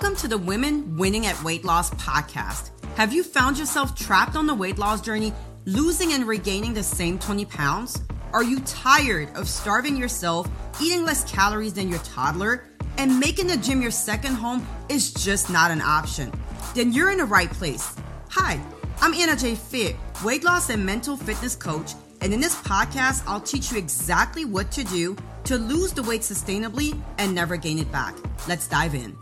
Welcome to the Women Winning at Weight Loss podcast. Have you found yourself trapped on the weight loss journey, losing and regaining the same 20 pounds? Are you tired of starving yourself, eating less calories than your toddler, and making the gym your second home is just not an option? Then you're in the right place. Hi, I'm Anna J. Fit, weight loss and mental fitness coach, and in this podcast, I'll teach you exactly what to do to lose the weight sustainably and never gain it back. Let's dive in.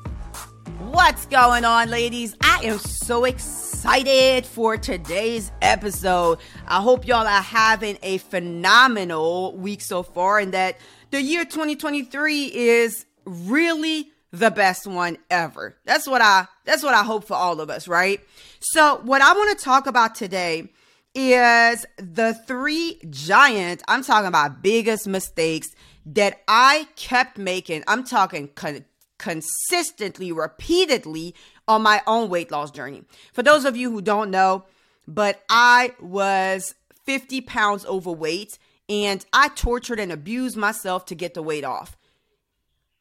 What's going on, ladies? I am so excited for today's episode. I hope y'all are having a phenomenal week so far and that the year 2023 is really the best one ever. That's what I that's what I hope for all of us, right? So, what I want to talk about today is the three giant, I'm talking about biggest mistakes that I kept making. I'm talking con- consistently, repeatedly on my own weight loss journey. For those of you who don't know, but I was 50 pounds overweight and I tortured and abused myself to get the weight off.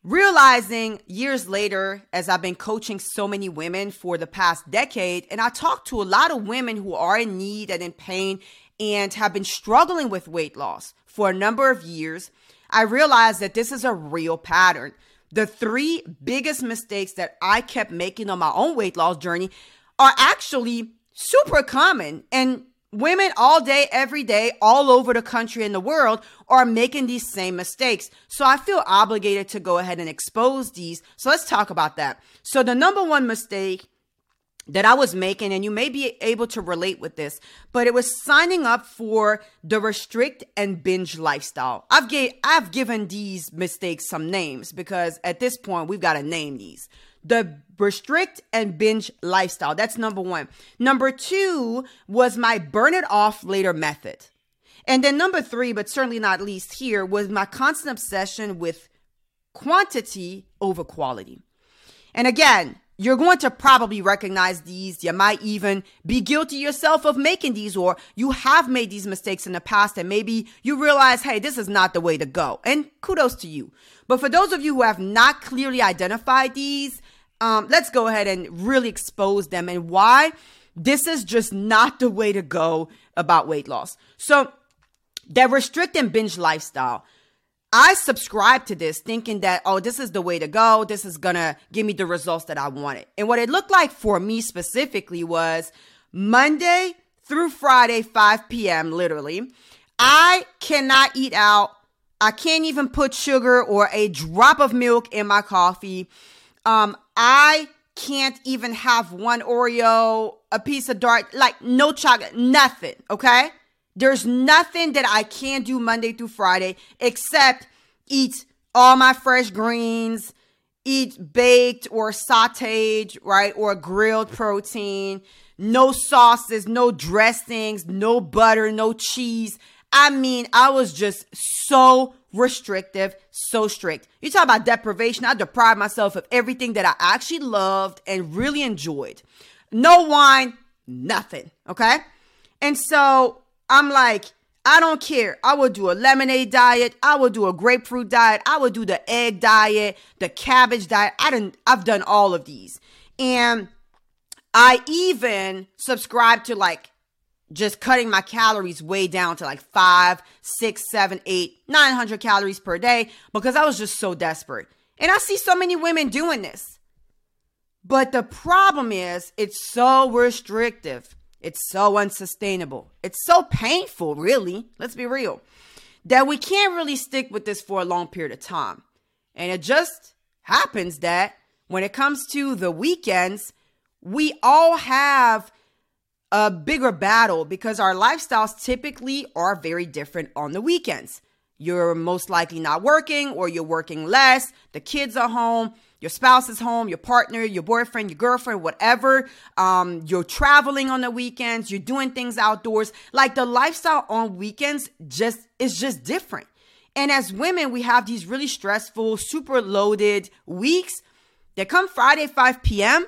Realizing years later, as I've been coaching so many women for the past decade, and I talk to a lot of women who are in need and in pain and have been struggling with weight loss for a number of years, I realized that this is a real pattern. The three biggest mistakes that I kept making on my own weight loss journey are actually super common. And women all day, every day, all over the country and the world are making these same mistakes. So I feel obligated to go ahead and expose these. So let's talk about that. So the number one mistake that I was making, and you may be able to relate with this, but it was signing up for the restrict and binge lifestyle. I've gave I've given these mistakes some names because at this point we've got to name these. The restrict and binge lifestyle. That's number one. Number two was my burn it off later method. And then number three, but certainly not least here, was my constant obsession with quantity over quality. And again, you're going to probably recognize these. You might even be guilty yourself of making these, or you have made these mistakes in the past, and maybe you realize, hey, this is not the way to go. And kudos to you. But for those of you who have not clearly identified these, um, let's go ahead and really expose them and why this is just not the way to go about weight loss. So, that restrict and binge lifestyle. I subscribed to this thinking that, oh, this is the way to go. This is going to give me the results that I wanted. And what it looked like for me specifically was Monday through Friday, 5 p.m., literally. I cannot eat out. I can't even put sugar or a drop of milk in my coffee. Um, I can't even have one Oreo, a piece of dark, like no chocolate, nothing. Okay. There's nothing that I can do Monday through Friday except eat all my fresh greens, eat baked or sauteed, right? Or grilled protein, no sauces, no dressings, no butter, no cheese. I mean, I was just so restrictive, so strict. You talk about deprivation. I deprived myself of everything that I actually loved and really enjoyed. No wine, nothing. Okay. And so I'm like, I don't care. I will do a lemonade diet. I will do a grapefruit diet. I will do the egg diet, the cabbage diet. I didn't, I've done all of these. And I even subscribe to like just cutting my calories way down to like five, six, seven, eight, nine hundred calories per day because I was just so desperate. And I see so many women doing this. But the problem is, it's so restrictive. It's so unsustainable. It's so painful, really. Let's be real. That we can't really stick with this for a long period of time. And it just happens that when it comes to the weekends, we all have a bigger battle because our lifestyles typically are very different on the weekends. You're most likely not working or you're working less, the kids are home, your spouse is home, your partner, your boyfriend, your girlfriend, whatever. Um, you're traveling on the weekends, you're doing things outdoors. Like the lifestyle on weekends just is just different. And as women, we have these really stressful, super loaded weeks that come Friday, 5 p.m.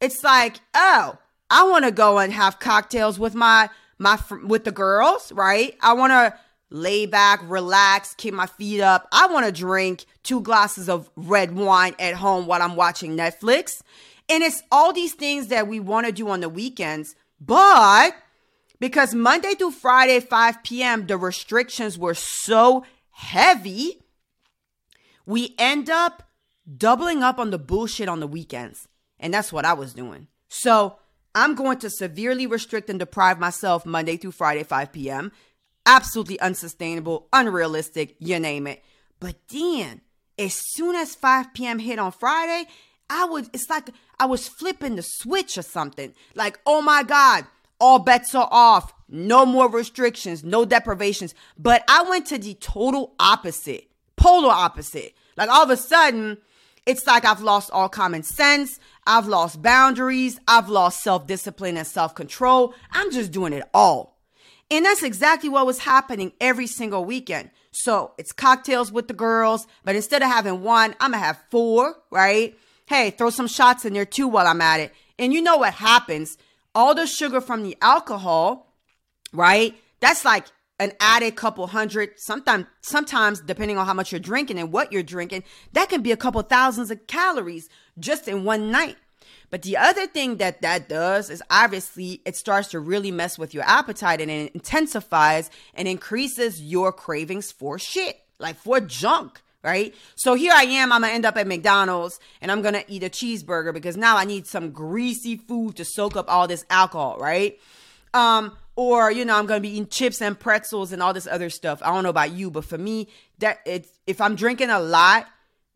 It's like, oh, I want to go and have cocktails with my my with the girls, right? I want to lay back, relax, keep my feet up. I want to drink two glasses of red wine at home while I'm watching Netflix. And it's all these things that we want to do on the weekends. But because Monday through Friday, 5 p.m., the restrictions were so heavy, we end up doubling up on the bullshit on the weekends. And that's what I was doing. So I'm going to severely restrict and deprive myself Monday through Friday, 5 p.m. Absolutely unsustainable, unrealistic, you name it. But then, as soon as 5 p.m. hit on Friday, I would, it's like I was flipping the switch or something. Like, oh my God, all bets are off. No more restrictions, no deprivations. But I went to the total opposite, polar opposite. Like all of a sudden, it's like I've lost all common sense. I've lost boundaries. I've lost self discipline and self control. I'm just doing it all. And that's exactly what was happening every single weekend. So it's cocktails with the girls, but instead of having one, I'm gonna have four, right? Hey, throw some shots in there too while I'm at it. And you know what happens? all the sugar from the alcohol, right? That's like an added couple hundred, sometimes sometimes depending on how much you're drinking and what you're drinking, that can be a couple thousands of calories just in one night. But the other thing that that does is obviously it starts to really mess with your appetite and it intensifies and increases your cravings for shit, like for junk right? So here I am, I'm gonna end up at McDonald's and I'm gonna eat a cheeseburger because now I need some greasy food to soak up all this alcohol, right? Um, or you know, I'm gonna be eating chips and pretzels and all this other stuff. I don't know about you, but for me, that it's if I'm drinking a lot,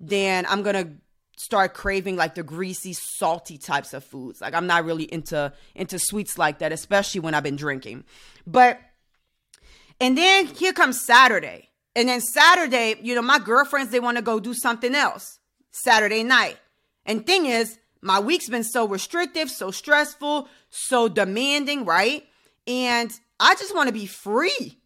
then I'm gonna start craving like the greasy, salty types of foods. Like I'm not really into into sweets like that, especially when I've been drinking. But and then here comes Saturday and then Saturday, you know, my girlfriends, they want to go do something else Saturday night. And thing is, my week's been so restrictive, so stressful, so demanding, right? And I just want to be free.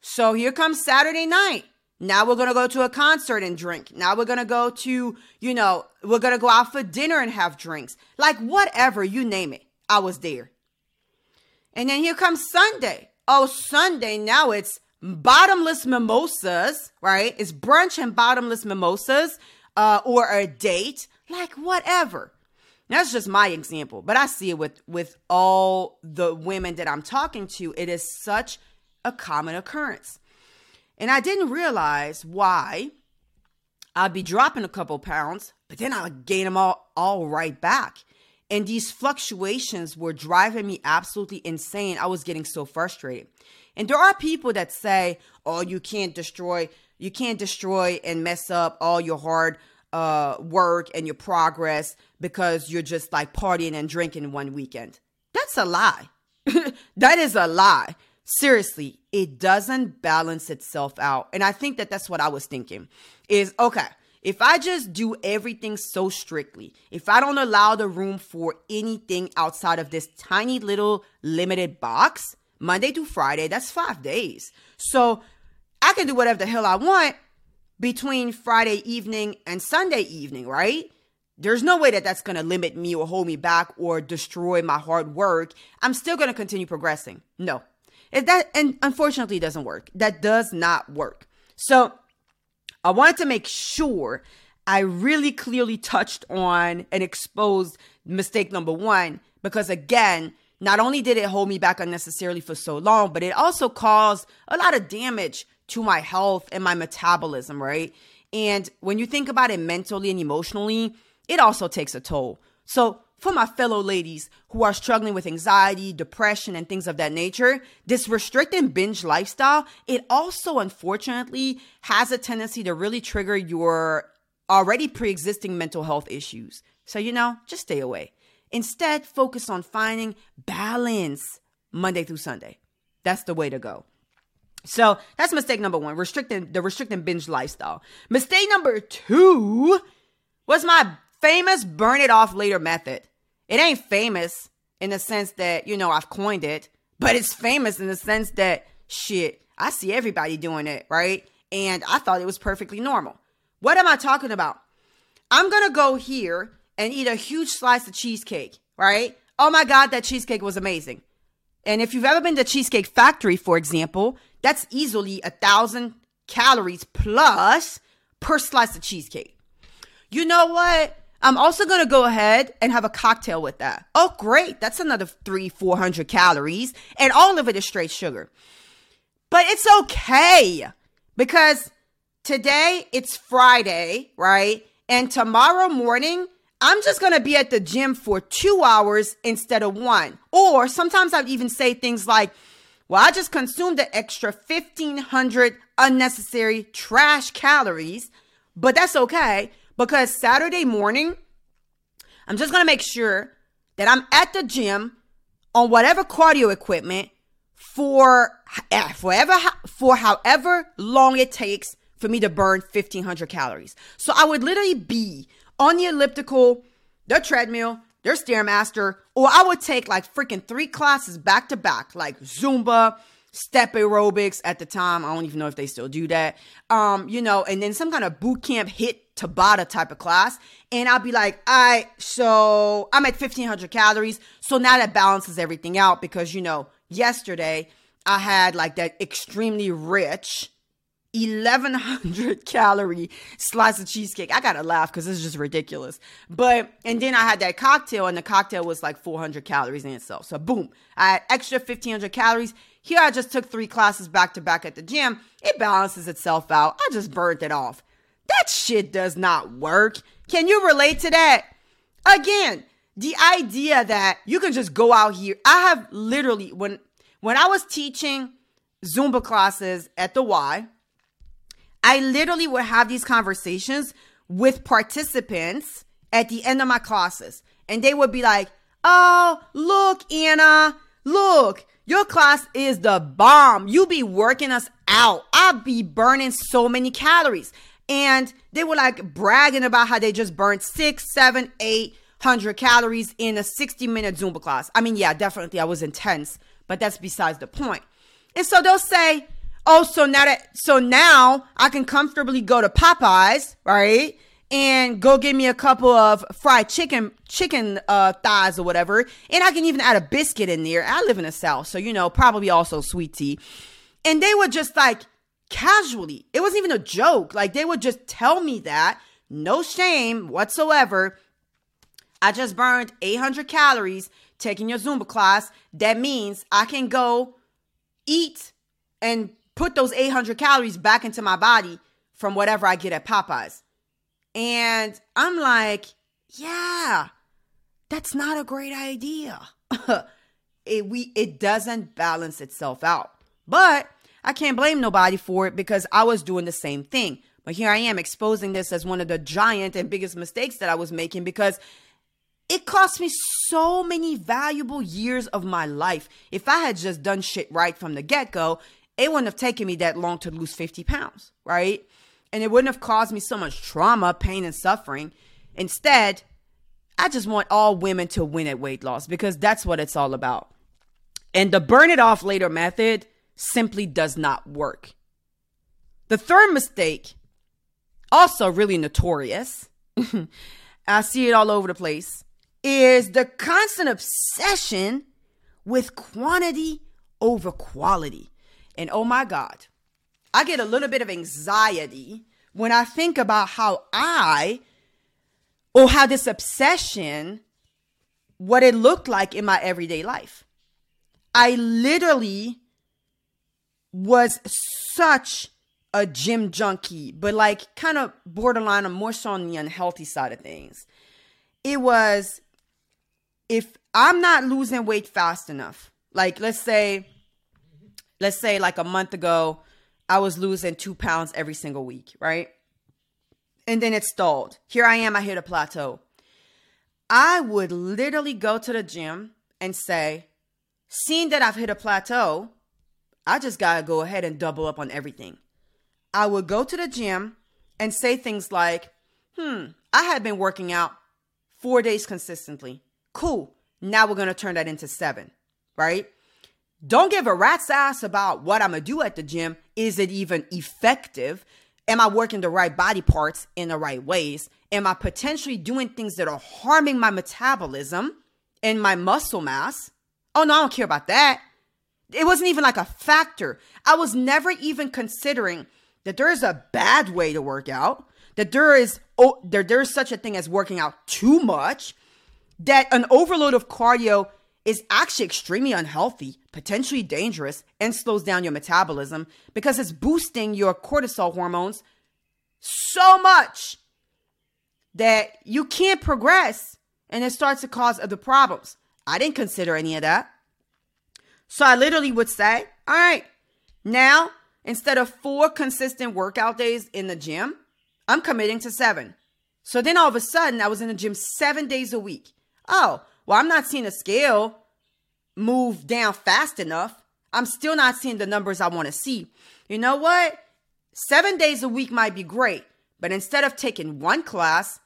So here comes Saturday night. Now we're going to go to a concert and drink. Now we're going to go to, you know, we're going to go out for dinner and have drinks. Like whatever, you name it. I was there. And then here comes Sunday. Oh, Sunday, now it's bottomless mimosas, right? It's brunch and bottomless mimosas, uh, or a date, like whatever. That's just my example, but I see it with with all the women that I'm talking to. It is such a common occurrence, and I didn't realize why. I'd be dropping a couple pounds, but then I would gain them all all right back. And these fluctuations were driving me absolutely insane. I was getting so frustrated. And there are people that say, "Oh, you can't destroy, you can't destroy and mess up all your hard uh, work and your progress because you're just like partying and drinking one weekend." That's a lie. that is a lie. Seriously, it doesn't balance itself out. And I think that that's what I was thinking. Is okay, if I just do everything so strictly, if I don't allow the room for anything outside of this tiny little limited box, Monday to Friday, that's five days. So I can do whatever the hell I want between Friday evening and Sunday evening, right? There's no way that that's going to limit me or hold me back or destroy my hard work. I'm still going to continue progressing. No. If that and unfortunately it doesn't work. That does not work. So I wanted to make sure I really clearly touched on and exposed mistake number 1 because again, not only did it hold me back unnecessarily for so long, but it also caused a lot of damage to my health and my metabolism, right? And when you think about it mentally and emotionally, it also takes a toll. So, for my fellow ladies who are struggling with anxiety, depression, and things of that nature, this restrict and binge lifestyle, it also unfortunately has a tendency to really trigger your already pre existing mental health issues. So, you know, just stay away. Instead, focus on finding balance Monday through Sunday. That's the way to go. So that's mistake number one, restricting the restricting binge lifestyle. Mistake number two was my famous burn it off later method. It ain't famous in the sense that, you know, I've coined it, but it's famous in the sense that shit, I see everybody doing it, right? And I thought it was perfectly normal. What am I talking about? I'm gonna go here and eat a huge slice of cheesecake, right? Oh my God, that cheesecake was amazing. And if you've ever been to Cheesecake Factory, for example, that's easily a thousand calories plus per slice of cheesecake. You know what? I'm also to go ahead and have a cocktail with that. Oh, great. That's another three, 400 calories. And all of it is straight sugar. But it's okay because today it's Friday, right? And tomorrow morning, I'm just to be at the gym for two hours instead of one. Or sometimes I'd even say things like, well, I just consumed the extra 1500 unnecessary trash calories, but that's okay because Saturday morning, I'm just going to make sure that I'm at the gym on whatever cardio equipment for eh, forever for however long it takes for me to burn 1500 calories. So I would literally be on the elliptical, the treadmill, their stairmaster, or I would take like freaking three classes back to back, like Zumba, step aerobics at the time. I don't even know if they still do that. Um, you know, and then some kind of boot camp HIIT Tabata type of class. And I'll be like, right, so I'm at 1500 calories. So now that balances everything out because, you know, yesterday I had like that extremely rich 1100 calorie slice of cheesecake. I gotta laugh because it's just ridiculous. But, and then I had that cocktail, and the cocktail was like 400 calories in itself. So, boom, I had extra 1500 calories. Here I just took three classes back to back at the gym. It balances itself out. I just burnt it off. That shit does not work. Can you relate to that? Again, the idea that you can just go out here. I have literally when when I was teaching Zumba classes at the Y, I literally would have these conversations with participants at the end of my classes. And they would be like, Oh, look, Anna, look, your class is the bomb. You be working us out. I be burning so many calories. And they were like bragging about how they just burned six, seven, eight hundred calories in a 60 minute Zumba class. I mean, yeah, definitely I was intense, but that's besides the point. And so they'll say, Oh, so now that so now I can comfortably go to Popeyes, right? And go get me a couple of fried chicken chicken uh, thighs or whatever, and I can even add a biscuit in there. I live in the South, so you know probably also sweet tea. And they would just like casually, it wasn't even a joke. Like they would just tell me that, no shame whatsoever. I just burned 800 calories taking your Zumba class. That means I can go eat and put those 800 calories back into my body from whatever I get at Popeyes. And I'm like, yeah, that's not a great idea. it we it doesn't balance itself out. But I can't blame nobody for it because I was doing the same thing. But here I am exposing this as one of the giant and biggest mistakes that I was making because it cost me so many valuable years of my life. If I had just done shit right from the get go, it wouldn't have taken me that long to lose 50 pounds, right? And it wouldn't have caused me so much trauma, pain, and suffering. Instead, I just want all women to win at weight loss because that's what it's all about. And the burn it off later method simply does not work. The third mistake, also really notorious, I see it all over the place, is the constant obsession with quantity over quality. And oh my God, I get a little bit of anxiety when I think about how I, or how this obsession, what it looked like in my everyday life. I literally was such a gym junkie, but like kind of borderline, I'm more so on the unhealthy side of things. It was if I'm not losing weight fast enough, like let's say let's say like a month ago, I was losing two pounds every single week, right? And then it stalled. Here I am, I hit a plateau. I would literally go to the gym and say, seeing that I've hit a plateau, I just gotta go ahead and double up on everything. I would go to the gym and say things like, hmm, I had been working out four days consistently. Cool. Now we're gonna turn that into seven, right? Don't give a rat's ass about what I'm gonna do at the gym. Is it even effective? Am I working the right body parts in the right ways? Am I potentially doing things that are harming my metabolism and my muscle mass? Oh no, I don't care about that. It wasn't even like a factor. I was never even considering that there is a bad way to work out, that there is oh, there there's such a thing as working out too much, that an overload of cardio is actually extremely unhealthy, potentially dangerous, and slows down your metabolism because it's boosting your cortisol hormones so much that you can't progress and it starts to cause other problems. I didn't consider any of that. So I literally would say, all right, now instead of four consistent workout days in the gym, I'm committing to seven. So then all of a sudden, I was in the gym seven days a week. Oh, well, I'm not seeing a scale move down fast enough. I'm still not seeing the numbers I want to see. You know what? Seven days a week might be great, but instead of taking one class,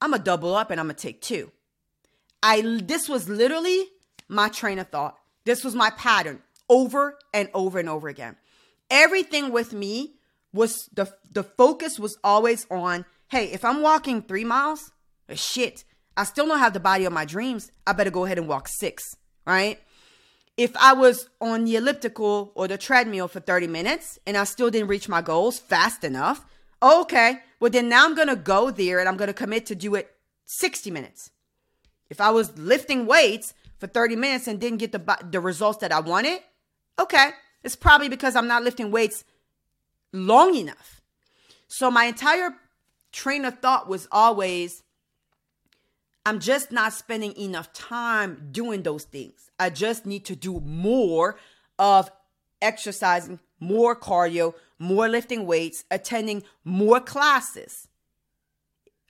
I'm gonna double up and I'm gonna take two. I this was literally my train of thought. This was my pattern over and over and over again. Everything with me was the the focus was always on, hey, if I'm walking 3 miles, shit, I still don't have the body of my dreams. I better go ahead and walk 6, right? if I was on the elliptical or the treadmill for 30 minutes and I still didn't reach my goals fast enough, okay, well, then now I'm to go there and I'm to commit to do it 60 minutes. If I was lifting weights for 30 minutes and didn't get the, the results that I wanted, okay, it's probably because I'm not lifting weights long enough. So my entire train of thought was always I'm just not spending enough time doing those things. I just need to do more of exercising, more cardio, more lifting weights, attending more classes.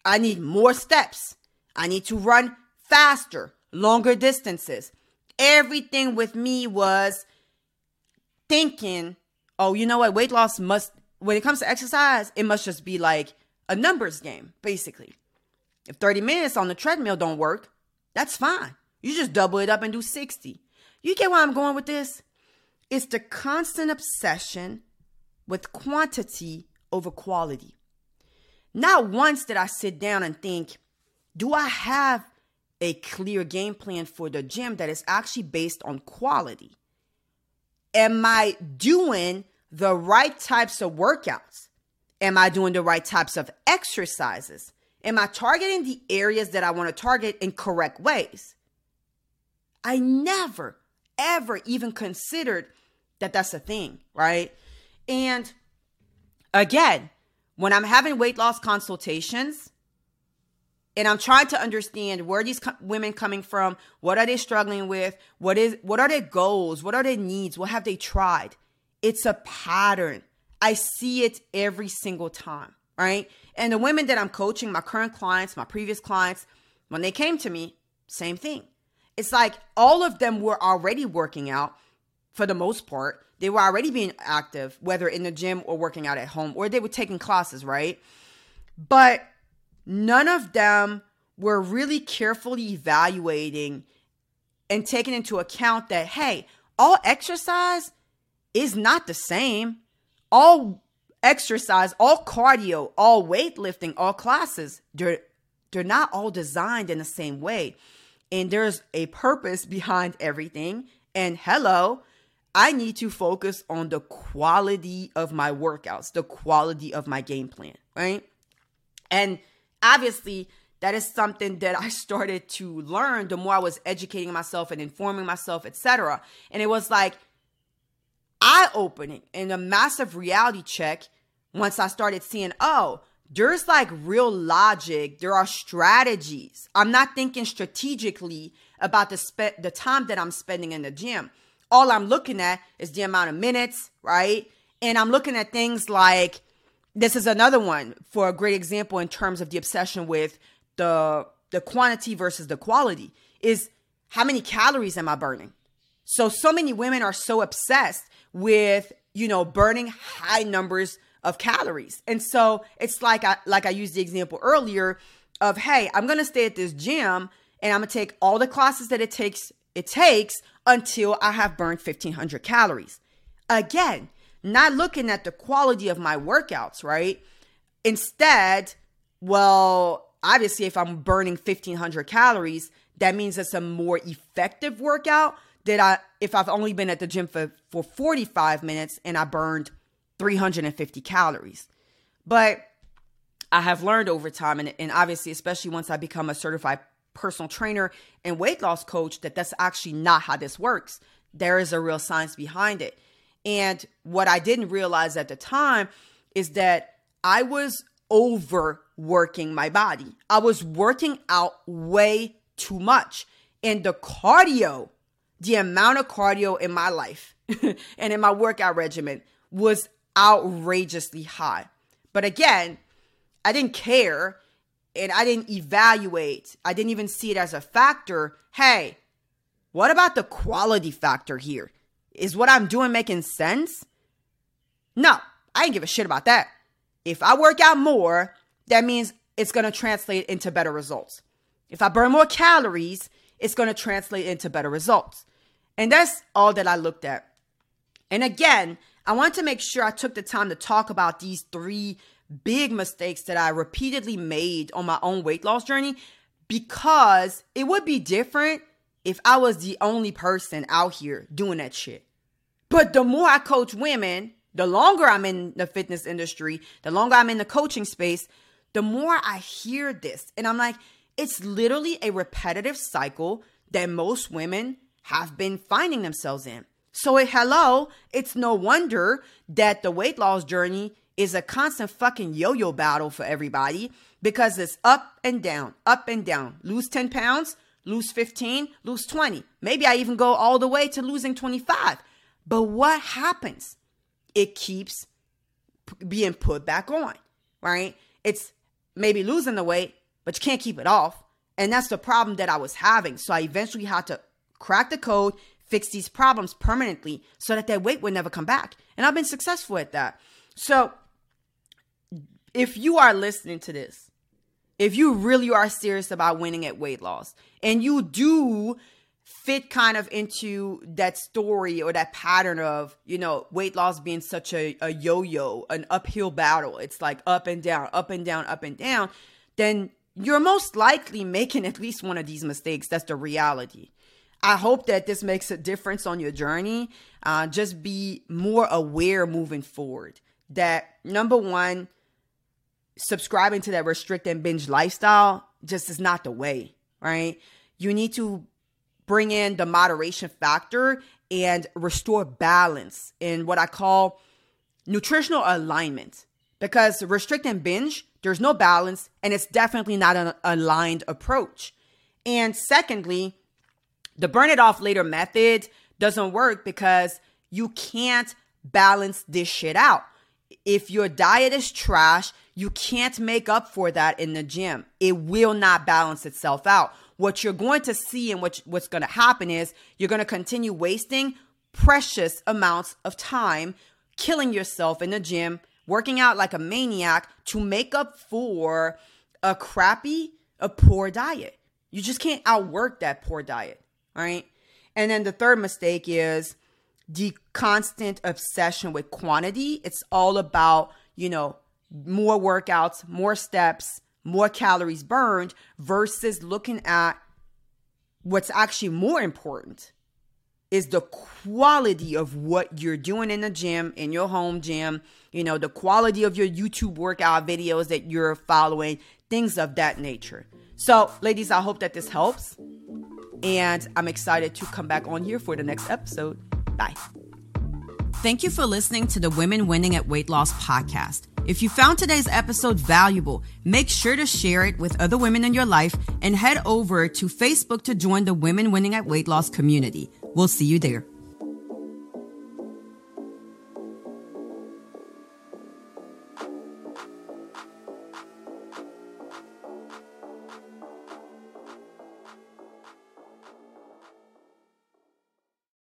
I need more steps. I need to run faster, longer distances. Everything with me was thinking, oh, you know what? Weight loss must, when it comes to exercise, it must just be like a numbers game, basically. If 30 minutes on the treadmill don't work, that's fine. You just double it up and do 60. You get where I'm going with this? It's the constant obsession with quantity over quality. Not once did I sit down and think, do I have a clear game plan for the gym that is actually based on quality? Am I doing the right types of workouts? Am I doing the right types of exercises? Am I targeting the areas that I want to target in correct ways? I never, ever even considered that that's a thing, right? And again, when I'm having weight loss consultations and I'm trying to understand where these co- women coming from, what are they struggling with, what is what are their goals, what are their needs, what have they tried? It's a pattern. I see it every single time right? And the women that I'm coaching, my current clients, my previous clients, when they came to me, same thing. It's like all of them were already working out for the most part. They were already being active, whether in the gym or working out at home, or they were taking classes, right? But none of them were really carefully evaluating and taking into account that, hey, all exercise is not the same. All exercise, all cardio, all weightlifting, all classes, they're they're not all designed in the same way. And there's a purpose behind everything. And hello, I need to focus on the quality of my workouts, the quality of my game plan, right? And obviously, that is something that I started to learn the more I was educating myself and informing myself, etc. And it was like eye opening and a massive reality check once I started seeing, oh, there's like real logic, there are strategies. I'm not thinking strategically about the spe- the time that I'm spending in the gym. All I'm looking at is the amount of minutes, right? And I'm looking at things like this is another one for a great example in terms of the obsession with the the quantity versus the quality is how many calories am I burning? So so many women are so obsessed with, you know, burning high numbers of calories. And so it's like I like I used the example earlier of hey, I'm going to stay at this gym and I'm going to take all the classes that it takes it takes until I have burned 1500 calories. Again, not looking at the quality of my workouts, right? Instead, well, obviously if I'm burning 1500 calories, that means it's a more effective workout that I if I've only been at the gym for for 45 minutes and I burned 350 calories. But I have learned over time, and, and obviously, especially once I become a certified personal trainer and weight loss coach, that that's actually not how this works. There is a real science behind it. And what I didn't realize at the time is that I was overworking my body. I was working out way too much. And the cardio, the amount of cardio in my life and in my workout regimen was outrageously high. But again, I didn't care and I didn't evaluate. I didn't even see it as a factor. Hey, what about the quality factor here? Is what I'm doing making sense? No, I didn't give a shit about that. If I work out more, that means it's going to translate into better results. If I burn more calories, it's going to translate into better results. And that's all that I looked at. And again, I want to make sure I took the time to talk about these three big mistakes that I repeatedly made on my own weight loss journey because it would be different if I was the only person out here doing that shit. But the more I coach women, the longer I'm in the fitness industry, the longer I'm in the coaching space, the more I hear this. And I'm like, it's literally a repetitive cycle that most women have been finding themselves in. So, hello, it's no wonder that the weight loss journey is a constant fucking yo yo battle for everybody because it's up and down, up and down. Lose 10 pounds, lose 15, lose 20. Maybe I even go all the way to losing 25. But what happens? It keeps being put back on, right? It's maybe losing the weight, but you can't keep it off. And that's the problem that I was having. So I eventually had to crack the code, fix these problems permanently so that that weight would never come back. And I've been successful at that. So if you are listening to this, if you really are serious about winning at weight loss and you do fit kind of into that story or that pattern of, you know, weight loss being such a, a yo yo, an uphill battle, it's like up and down, up and down, up and down, then you're most likely making at least one of these mistakes. That's the reality. I hope that this makes a difference on your journey. Uh, just be more aware moving forward that number one, subscribing to that restrict and binge lifestyle just is not the way, right? You need to bring in the moderation factor and restore balance in what I call nutritional alignment. Because restrict and binge, there's no balance and it's definitely not an aligned approach. And secondly, the burn it off later method doesn't work because you can't balance this shit out. If your diet is trash, you can't make up for that in the gym. It will not balance itself out. What you're going to see and what, what's going to happen is you're going to continue wasting precious amounts of time killing yourself in the gym, working out like a maniac to make up for a crappy, a poor diet. You just can't outwork that poor diet, right? And then the third mistake is the constant obsession with quantity. It's all about, you know, more workouts, more steps, more calories burned versus looking at what's actually more important is the quality of what you're doing in the gym, in your home gym, you know, the quality of your YouTube workout videos that you're following, things of that nature. So, ladies, I hope that this helps. And I'm excited to come back on here for the next episode. Bye. Thank you for listening to the Women Winning at Weight Loss podcast. If you found today's episode valuable, make sure to share it with other women in your life and head over to Facebook to join the Women Winning at Weight Loss community. We'll see you there.